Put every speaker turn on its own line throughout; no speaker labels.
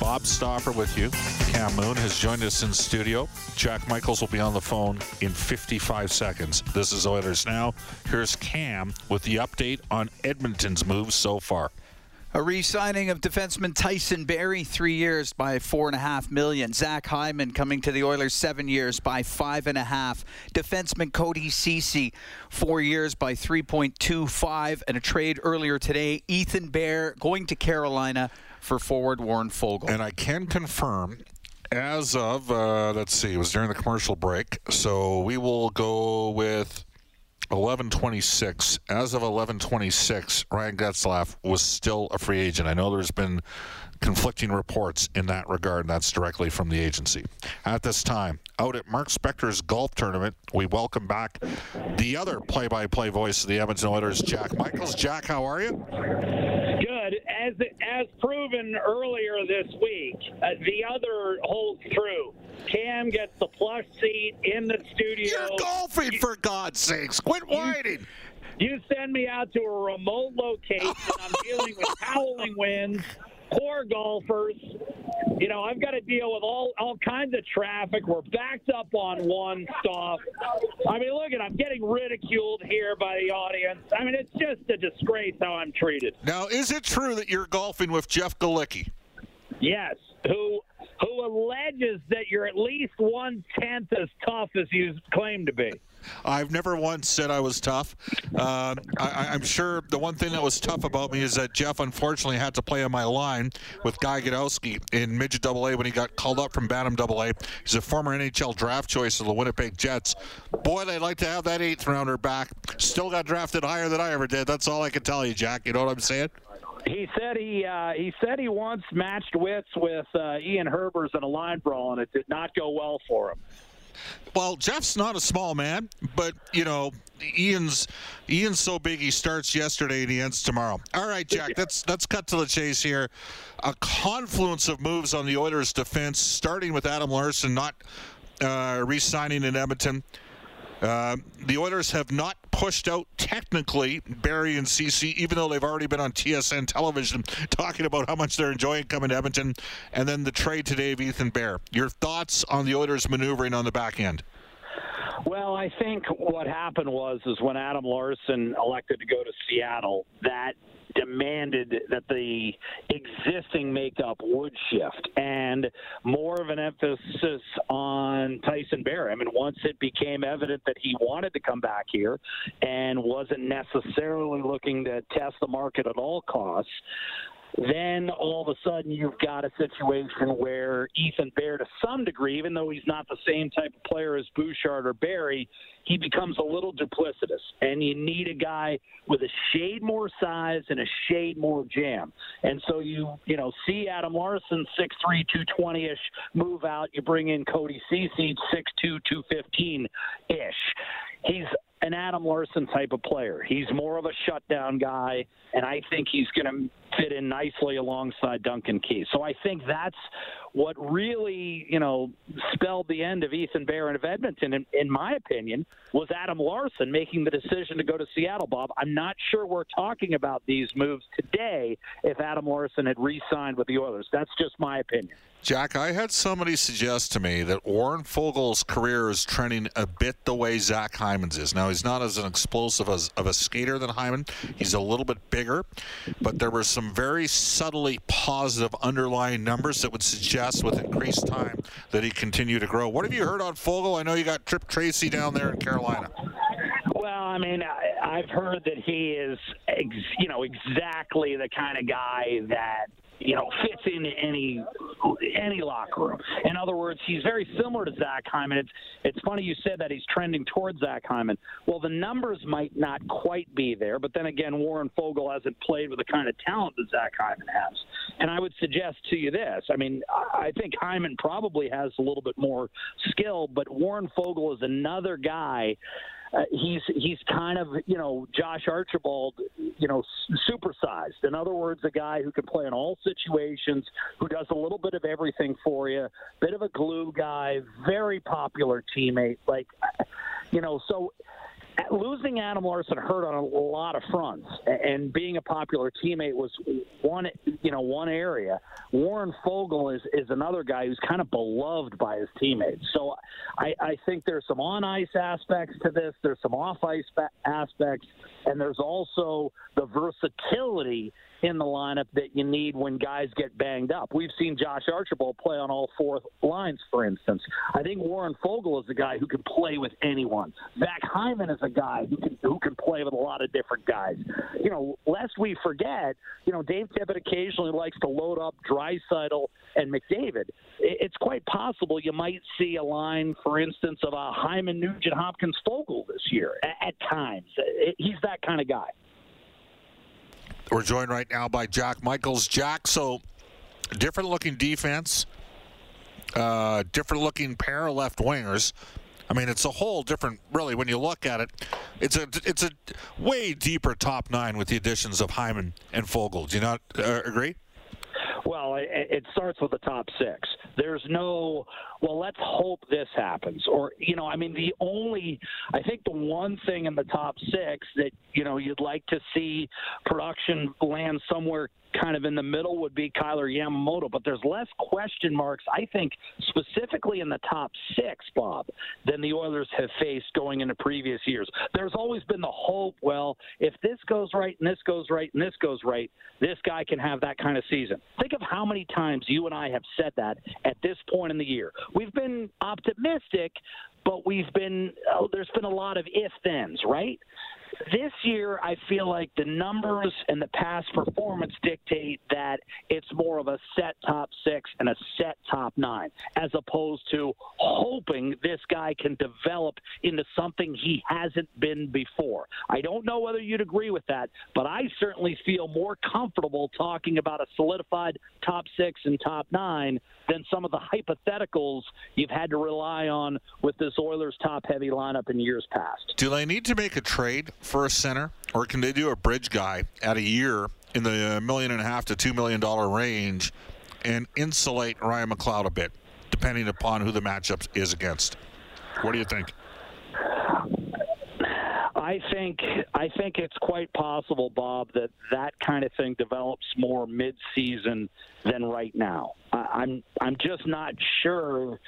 Bob Stauffer with you. Cam Moon has joined us in studio. Jack Michaels will be on the phone in 55 seconds. This is Oilers Now. Here's Cam with the update on Edmonton's moves so far.
A re-signing of defenseman Tyson Barrie, three years by four and a half million. Zach Hyman coming to the Oilers, seven years by five and a half. Defenseman Cody Ceci, four years by 3.25. And a trade earlier today, Ethan Bear going to Carolina for forward Warren Foegele.
And I can confirm as of uh, let's see, it was during the commercial break. So we will go with 1126. As of 1126, Ryan Getzlaf was still a free agent. I know there's been conflicting reports in that regard. And that's directly from the agency. At this time, out at Mark Spector's golf tournament, we welcome back the other play-by-play voice of the Edmonton Oilers, Jack Michaels. Jack, how are you?
Good. As as proven earlier this week, uh, the other holds true. Cam gets the plush seat in the studio.
You're golfing, you, for God's sakes. Quit whining.
You, you send me out to a remote location. I'm dealing with howling winds poor golfers. You know, I've got to deal with all all kinds of traffic. We're backed up on one stop. I mean, look at I'm getting ridiculed here by the audience. I mean, it's just a disgrace how I'm treated.
Now, is it true that you're golfing with Jeff Galicki?
Yes, who who alleges that you're at least one tenth as tough as you claim to be.
I've never once said I was tough. Uh, I, am sure the one thing that was tough about me is that Jeff unfortunately had to play on my line with Guy Gadowski in midget double A when he got called up from Bantam double A. He's a former NHL draft choice of the Winnipeg Jets. Boy, they'd like to have that eighth rounder back. Still got drafted higher than I ever did. That's all I can tell you, Jack. You know what I'm saying?
He said he uh, he said he once matched wits with uh, Ian Herbers in a line brawl, and it did not go well for him.
Well, Jeff's not a small man, but you know, Ian's Ian's so big he starts yesterday and he ends tomorrow. All right, Jack, let's let's cut to the chase here. A confluence of moves on the Oilers' defense, starting with Adam Larsson not uh, re-signing in Edmonton. Uh, the Oilers have not pushed out technically Barrie and Ceci, even though they've already been on TSN television talking about how much they're enjoying coming to Edmonton. And then the trade today of Ethan Bear. Your thoughts on the Oilers maneuvering on the back end?
Well, I think what happened was is when Adam Larsson elected to go to Seattle, that demanded that the existing makeup would shift and more of an emphasis on Tyson Bear. I mean, once it became evident that he wanted to come back here and wasn't necessarily looking to test the market at all costs, then all of a sudden you've got a situation where Ethan Bear, to some degree, even though he's not the same type of player as Bouchard or Barrie, he becomes a little duplicitous. And you need a guy with a shade more size and a shade more jam. And so you, you know, see Adam Larsson, 6'3", 220-ish, move out. You bring in Cody Ceci, 6'2", 215-ish. He's an Adam Larsson type of player. He's more of a shutdown guy, and I think he's going to fit in nicely alongside Duncan Keith. So I think that's what really, you know, spelled the end of Ethan and of Edmonton, in, in my opinion, was Adam Larsson making the decision to go to Seattle, Bob. I'm not sure we're talking about these moves today if Adam Larsson had re signed with the Oilers. That's just my opinion.
Jack, I had somebody suggest to me that Warren Foegele's career is trending a bit the way Zach Hyman's is. Now, he's not as an explosive as, of a skater than Hyman. He's a little bit bigger, but there were some very subtly positive underlying numbers that would suggest with increased time that he continue to grow. What have you heard on Foegele? I know you got Tripp Tracy down there in Carolina.
Well, I mean, I, I've heard that he is, ex, you know, exactly the kind of guy that you know, fits into any any locker room. In other words, he's very similar to Zach Hyman. It's it's funny you said that he's trending towards Zach Hyman. Well, the numbers might not quite be there, but then again, Warren Foegele hasn't played with the kind of talent that Zach Hyman has. And I would suggest to you this: I mean, I think Hyman probably has a little bit more skill, but Warren Foegele is another guy uh, he's he's kind of you know Josh Archibald, you know, supersized. In other words, a guy who can play in all situations, who does a little bit of everything for you, bit of a glue guy, very popular teammate. Like, you know, so losing Adam Larsson hurt on a lot of fronts, and being a popular teammate was one, you know, one area. Warren Foegele is is another guy who's kind of beloved by his teammates. So I, I think there's some on ice aspects to this. There's some off ice aspects, and there's also the versatility in the lineup that you need when guys get banged up. We've seen Josh Archibald play on all four lines, for instance. I think Warren Foegele is a guy who can play with anyone. Zach Hyman is a guy who can who can play with a lot of different guys. You know, lest we forget, you know, Dave Tippett occasionally likes to load up Draisaitl and McDavid. It's quite possible you might see a line, for instance, of a Hyman, Nugent, Hopkins, Foegele this year at times. He's that kind of guy.
We're joined right now by Jack Michaels. Jack, so different looking defense, uh, different looking pair of left wingers. I mean, it's a whole different. Really, when you look at it, it's a it's a way deeper top nine with the additions of Hyman and Foegele. Do you not uh, agree?
Well, it, it starts with the top six. There's no, well, let's hope this happens. Or, you know, I mean, the only, I think the one thing in the top six that, you know, you'd like to see production land somewhere kind of in the middle would be Kailer Yamamoto, but there's less question marks, I think, specifically in the top six, Bob, than the Oilers have faced going into previous years. There's always been the hope, well, if this goes right and this goes right and this goes right, this guy can have that kind of season. Think of how many times you and I have said that at this point in the year. We've been optimistic, but we've been, oh, there's been a lot of if thens, right? This year, I feel like the numbers and the past performance dictate that it's more of a set top six and a set top nine, as opposed to hoping this guy can develop into something he hasn't been before. I don't know whether you'd agree with that, but I certainly feel more comfortable talking about a solidified top six and top nine than some of the hypotheticals you've had to rely on with this Oilers top heavy lineup in years past.
Do they need to make a trade for a center, or can they do a bridge guy at a year in the million and a half to two million dollar range and insulate Ryan McLeod a bit, depending upon who the matchup is against? What do you think?
I think I think it's quite possible, Bob, that that kind of thing develops more mid-season than right now. I'm I'm just not sure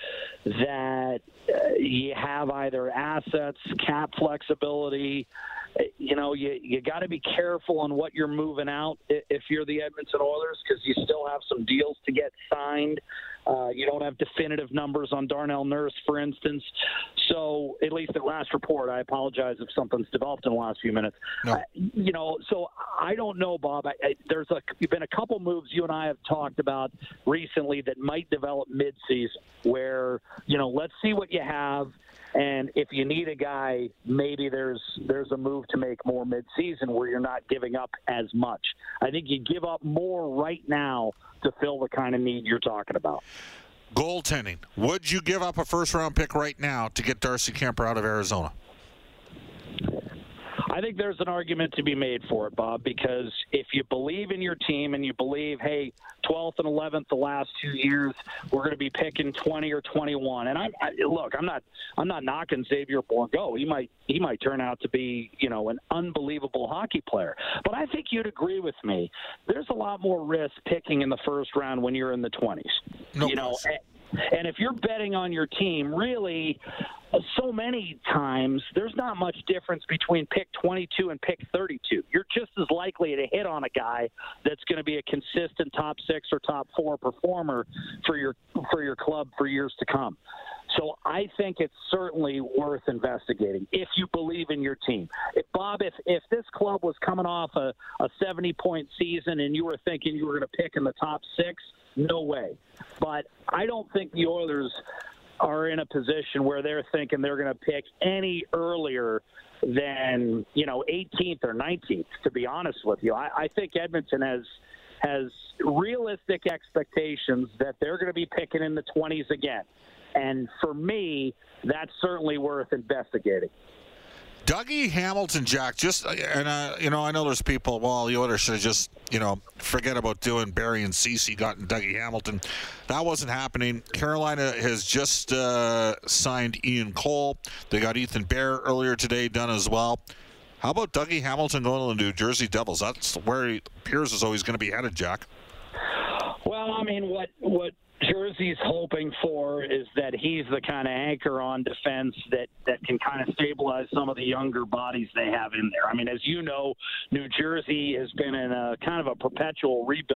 that uh, you have either assets, cap flexibility. You know, you you got to be careful on what you're moving out if you're the Edmonton Oilers because you still have some deals to get signed. Uh, you don't have definitive numbers on Darnell Nurse, for instance. So, at least at last report, I apologize if something's developed in the last few minutes. No. Uh, you know, so I don't know, Bob. I, I, there's a, been a couple moves you and I have talked about recently that might develop midseason, where you know, let's see what you have. And if you need a guy, maybe there's there's a move to make more midseason where you're not giving up as much. I think you give up more right now to fill the kind of need you're talking about.
Goaltending. Would you give up a first round pick right now to get Darcy Kuemper out of Arizona?
I think there's an argument to be made for it, Bob, because if you believe in your team and you believe, hey, 12th and 11th the last two years, we're going to be picking 20 or 21. And I, I look, I'm not, I'm not knocking Xavier Bourgault. He might, he might turn out to be, you know, an unbelievable hockey player. But I think you'd agree with me. There's a lot more risk picking in the first round when you're in the 20s.
No
you know. And if you're betting on your team, really, so many times there's not much difference between pick 22 and pick 32. You're just as likely to hit on a guy that's going to be a consistent top six or top four performer for your for your club for years to come. So I think it's certainly worth investigating if you believe in your team. If Bob, if if this club was coming off a, a 70 point season and you were thinking you were going to pick in the top six, no way. But I don't think the Oilers are in a position where they're thinking they're going to pick any earlier than you know 18th or 19th. To be honest with you, I, I think Edmonton has has realistic expectations that they're going to be picking in the 20s again. And for me, that's certainly worth investigating.
Dougie Hamilton, Jack, just and uh, you know, I know there's people. Well, the Oilers should just you know forget about doing Barrie and Ceci, gotten Dougie Hamilton. That wasn't happening. Carolina has just uh, signed Ian Cole. They got Ethan Bear earlier today done as well. How about Dougie Hamilton going to the New Jersey Devils? That's where he appears is always going to be headed, Jack.
Well, I mean, what what Jersey's hoping for is that he's the kind of anchor on defense that that can kind of stabilize some of the younger bodies they have in there. I mean, as you know, New Jersey has been in a kind of a perpetual rebuild.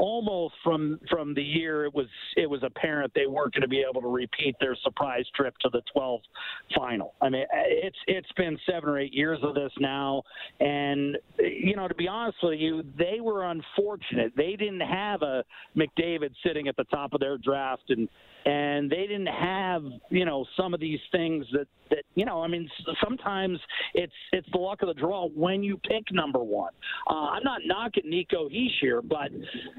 Almost from from the year it was it was apparent they weren't going to be able to repeat their surprise trip to the 12th final. I mean, it's it's been seven or eight years of this now, and you know, to be honest with you, they were unfortunate. They didn't have a McDavid sitting at the top of their draft and and they didn't have you know some of these things that that you know i mean sometimes it's it's the luck of the draw when you pick number one uh, i'm not knocking nico here but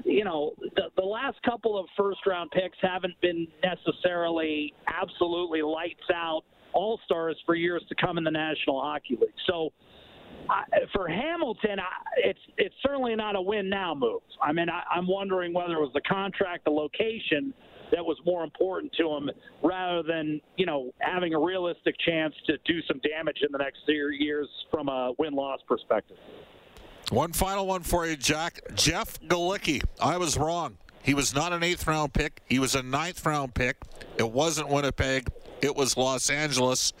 you know the, the last couple of first round picks haven't been necessarily absolutely lights out all stars for years to come in the national hockey league so I, for Hamilton, I, it's it's certainly not a win now move. I mean, I, I'm wondering whether it was the contract, the location that was more important to him, rather than you know having a realistic chance to do some damage in the next year, years from a win loss perspective.
One final one for you, Jack. Jeff Galicki. I was wrong. He was not an eighth round pick. He was a ninth round pick. It wasn't Winnipeg. It was Los Angeles.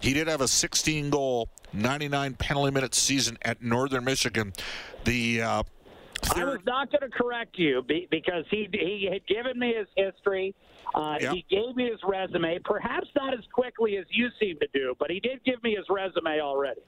He did have a 16 goal, 99 penalty minute season at Northern Michigan. The uh,
I was not going to correct you because he he had given me his history. Uh,
Yep.
He gave me his resume, perhaps not as quickly as you seem to do, but he did give me his resume already.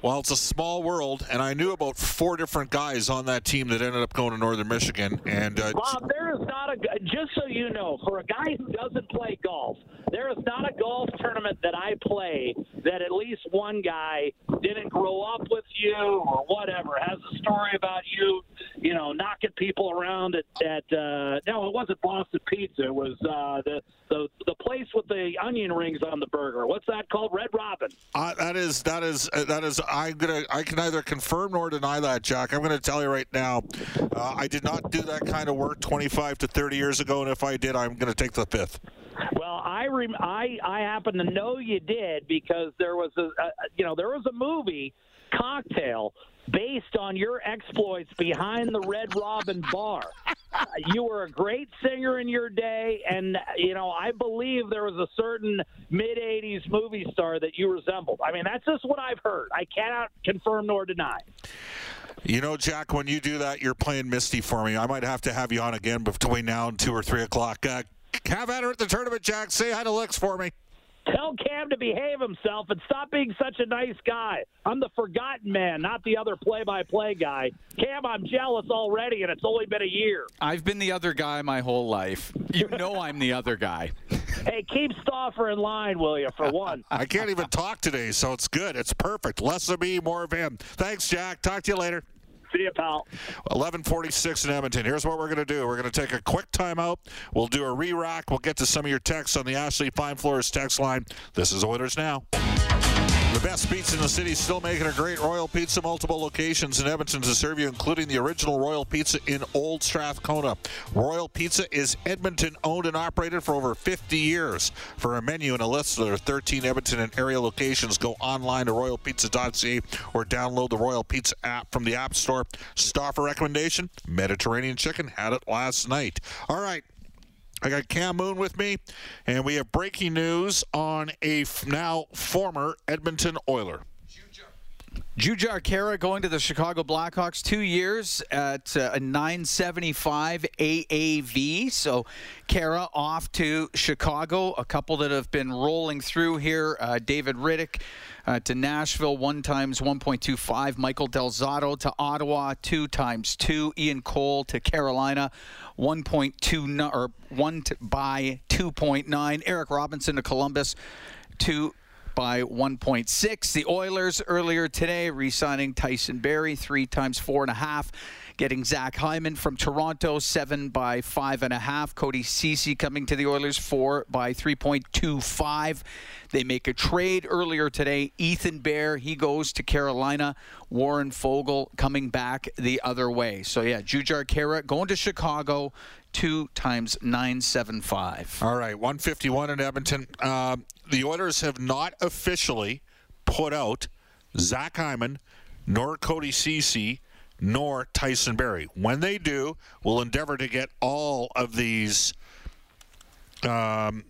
Well, it's a small world, and I knew about four different guys on that team that ended up going to Northern Michigan. And uh,
Bob, there is not a just so you know, for a guy who doesn't play golf, there is not a golf tournament that I play that at least one guy didn't grow up with you or whatever has a story about you you know, knocking people around at, at uh, no, it wasn't Boston Pizza. It was uh, the, the the place with the onion rings on the burger. What's that called? Red Robin.
Uh, that is that is uh, that is. I'm gonna. I can neither confirm nor deny that, Jack. I'm gonna tell you right now. Uh, I did not do that kind of work 25 to 30 years ago, and if I did, I'm gonna take the fifth.
Well, I rem- I I happen to know you did because there was a, a you know there was a movie cocktail based on your exploits behind the Red Robin bar. Uh, you were a great singer in your day, and you know I believe there was a certain mid '80s movie star that you resembled. I mean, that's just what I've heard. I cannot confirm nor deny.
You know, Jack, when you do that, you're playing Misty for me. I might have to have you on again between now and two or three o'clock. Uh, have at her at the tournament, Jack. Say hi to Lex for me.
Tell Cam to behave himself and stop being such a nice guy. I'm the forgotten man, not the other play by play guy. Cam, I'm jealous already, and it's only been a year.
I've been the other guy my whole life. You know I'm the other guy.
hey, keep Stauffer in line, will you, for one?
I can't even talk today, so it's good. It's perfect. Less of me, more of him. Thanks, Jack. Talk to you later.
See you, pal.
1146 in Edmonton. Here's what we're going to do. We're going to take a quick timeout. We'll do a re-rack. We'll get to some of your texts on the Ashley Fine Floors text line. This is Oilers Now. The best pizza in the city still making a great Royal Pizza. Multiple locations in Edmonton to serve you, including the original Royal Pizza in Old Strathcona. Royal Pizza is Edmonton owned and operated for over 50 years. For a menu and a list of their 13 Edmonton and area locations, go online to royalpizza.ca or download the Royal Pizza app from the App Store. Star for recommendation Mediterranean chicken. Had it last night. All right. I got Cam Moon with me, and we have breaking news on a f- now former Edmonton Oiler.
Jujhar Khaira going to the Chicago Blackhawks two years at uh, a 975 AAV. So Khaira off to Chicago. A couple that have been rolling through here. Uh, David Rittich uh, to Nashville, one times 1.25. Michael Del Zotto to Ottawa, two times two. Ian Cole to Carolina, 1.2 or one to, by 2.9. Eric Robinson to Columbus, two by 1.6. The Oilers earlier today re-signing Tyson Barrie three times four and a half. Getting Zach Hyman from Toronto, seven by five and a half. Cody Ceci coming to the Oilers, four by 3.25. They make a trade earlier today. Ethan Bear, he goes to Carolina. Warren Foegele coming back the other way. So, yeah, Jujhar Khaira going to Chicago, two times 975.
All right, 151 in Edmonton. Um, the Oilers have not officially put out Zach Hyman, nor Cody Ceci, nor Tyson Barrie. When they do, we'll endeavor to get all of these um,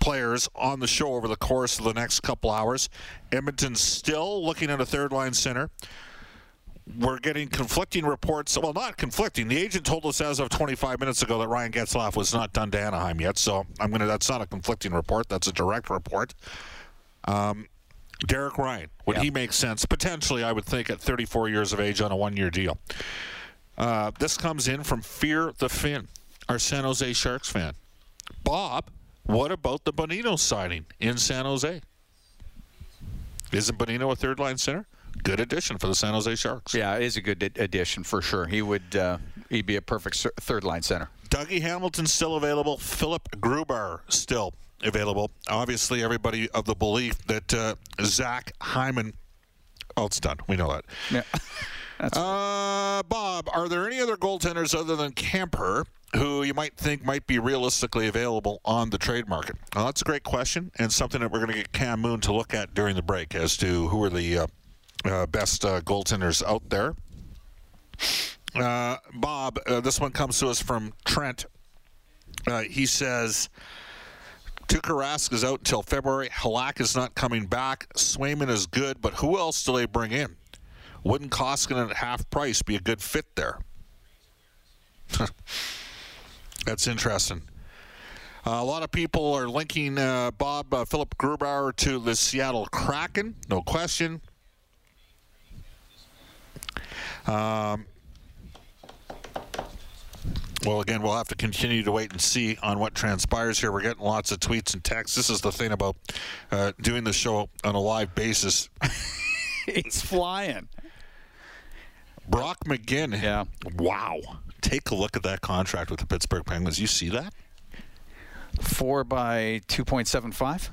players on the show over the course of the next couple hours. Edmonton's still looking at a third line center. We're getting conflicting reports. Well, not conflicting. The agent told us as of 25 minutes ago that Ryan Getzlaf was not done to Anaheim yet. So I'm gonna. That's not a conflicting report. That's a direct report. Um, Derek Ryan. Would
Yep.
he make sense? Potentially, I would think at 34 years of age on a one-year deal. Uh, this comes in from Fear the Finn, our San Jose Sharks fan. Bob, what about the Bonino signing in San Jose? Isn't Bonino a third line center? Good addition for the San Jose Sharks.
Yeah, it is a good addition for sure. He would uh, he'd be a perfect third line center.
Dougie Hamilton still available. Philip Grubauer still available. Obviously, everybody of the belief that uh, Zach Hyman. Oh, it's done. We know that.
Yeah.
uh, Bob, are there any other goaltenders other than Kuemper who you might think might be realistically available on the trade market? Well, that's a great question and something that we're going to get Cam Moon to look at during the break as to who are the uh, uh, best uh, goaltenders out there. Uh, Bob, uh, this one comes to us from Trent. Uh, he says Tuukka Rask is out until February. Halak is not coming back. Swayman is good, but who else do they bring in? Wouldn't Koskinen at half price be a good fit there? That's interesting. Uh, a lot of people are linking uh, Bob uh, Philip Grubauer to the Seattle Kraken, no question. Um, well, again, we'll have to continue to wait and see on what transpires here. We're getting lots of tweets and texts. This is the thing about uh, doing the show on a live basis.
it's flying.
Brock McGinn.
Yeah.
Wow. Take a look at that contract with the Pittsburgh Penguins. You see that?
Four by two point seven five.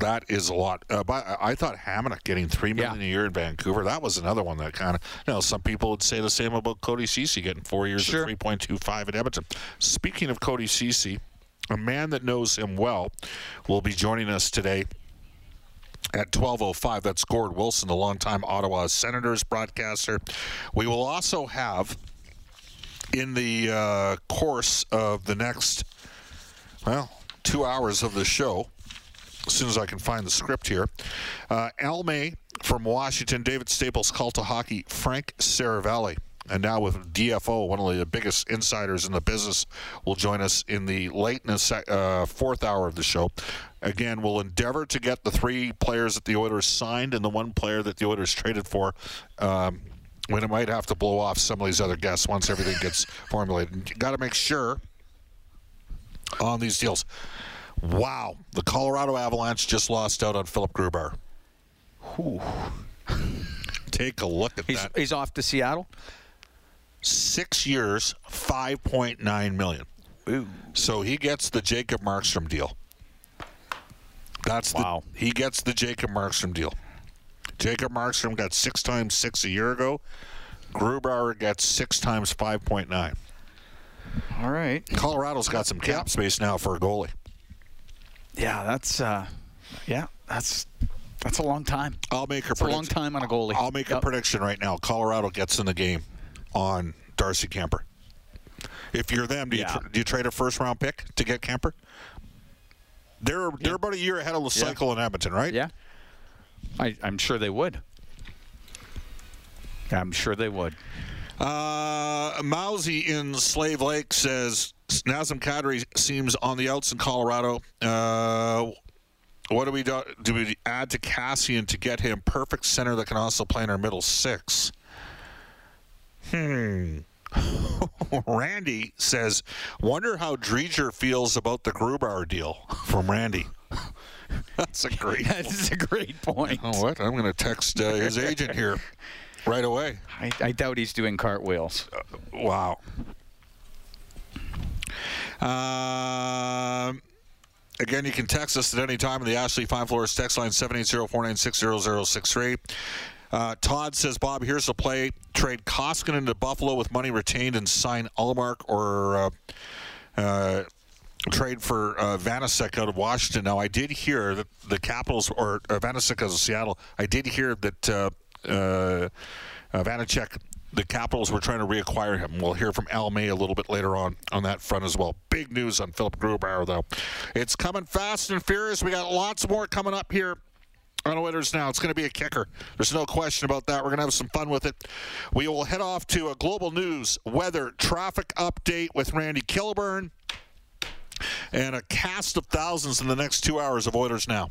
That is a lot. Uh, but I I thought Hamonic getting three million
Yeah.
a year in Vancouver. That was another one that kind of. You know, some people would say the same about Cody Ceci getting four years
Sure.
at three point two five in Edmonton. Speaking of Cody Ceci, a man that knows him well will be joining us today at 12.05. That's Gord Wilson, the longtime Ottawa Senators broadcaster. We will also have, in the uh, course of the next, well, two hours of the show, as soon as I can find the script here, uh, Al May from Washington, David Staples, Cult of Hockey, Frank Seravalli. And now with DFO, one of the biggest insiders in the business, will join us in the late in the sec- uh, fourth hour of the show. Again, we'll endeavor to get the three players that the Oilers signed and the one player that the Oilers traded for. Um, when it might have to blow off some of these other guests once everything gets formulated. You got to make sure on these deals. Wow, the Colorado Avalanche just lost out on Philip Grubauer. Take a look at
He's
that.
he's off to Seattle.
Six years, five point nine million.
Ooh.
So he gets the Jacob Markstrom deal. That's
Wow.
the he gets the Jacob Markstrom deal. Jacob Markstrom got six times six a year ago. Grubauer gets six times five point nine.
All right.
Colorado's got some cap space now for a goalie.
Yeah, that's uh, yeah, that's that's a long time.
I'll make a
It's a long
prediction.
time on a goalie.
I'll make a prediction right now. Colorado gets in the game on Darcy Kuemper. If you're them, do you,
Yeah.
tr- do you trade a first round pick to get Camper? They're they're about a year ahead of the
Yeah.
cycle in Edmonton, right?
Yeah, I, I'm sure they would. I'm sure they would.
Uh, Mousy in Slave Lake says Nazem Kadri seems on the outs in Colorado. Uh, what do we do? Do we add to Kassian to get him perfect center that can also play in our middle six? Hmm. Randy says, "Wonder how Dreger feels about the Grubauer deal." From Randy. That's a great.
That's a great point.
Oh, what? I'm going to text uh, his agent here right away.
I, I doubt he's doing cartwheels.
Wow. Um, again, you can text us at any time on the Ashley Fine Floors text line 780-496-0063. Uh, Todd says, Bob, here's the play. Trade Koskinen to Buffalo with money retained and sign Ullmark or uh, uh, trade for uh, Vanecek out of Washington. Now, I did hear that the Capitals, or uh, Vanecek out of Seattle, I did hear that uh, uh, Vanecek, the Capitals were trying to reacquire him. We'll hear from Al May a little bit later on on that front as well. Big news on Philip Grubauer, though. It's coming fast and furious. We got lots more coming up here on Oilers Now. It's going to be a kicker. There's no question about that. We're going to have some fun with it. We will head off to a global news, weather, traffic update with Randy Kilburn, and a cast of thousands in the next two hours of Oilers Now.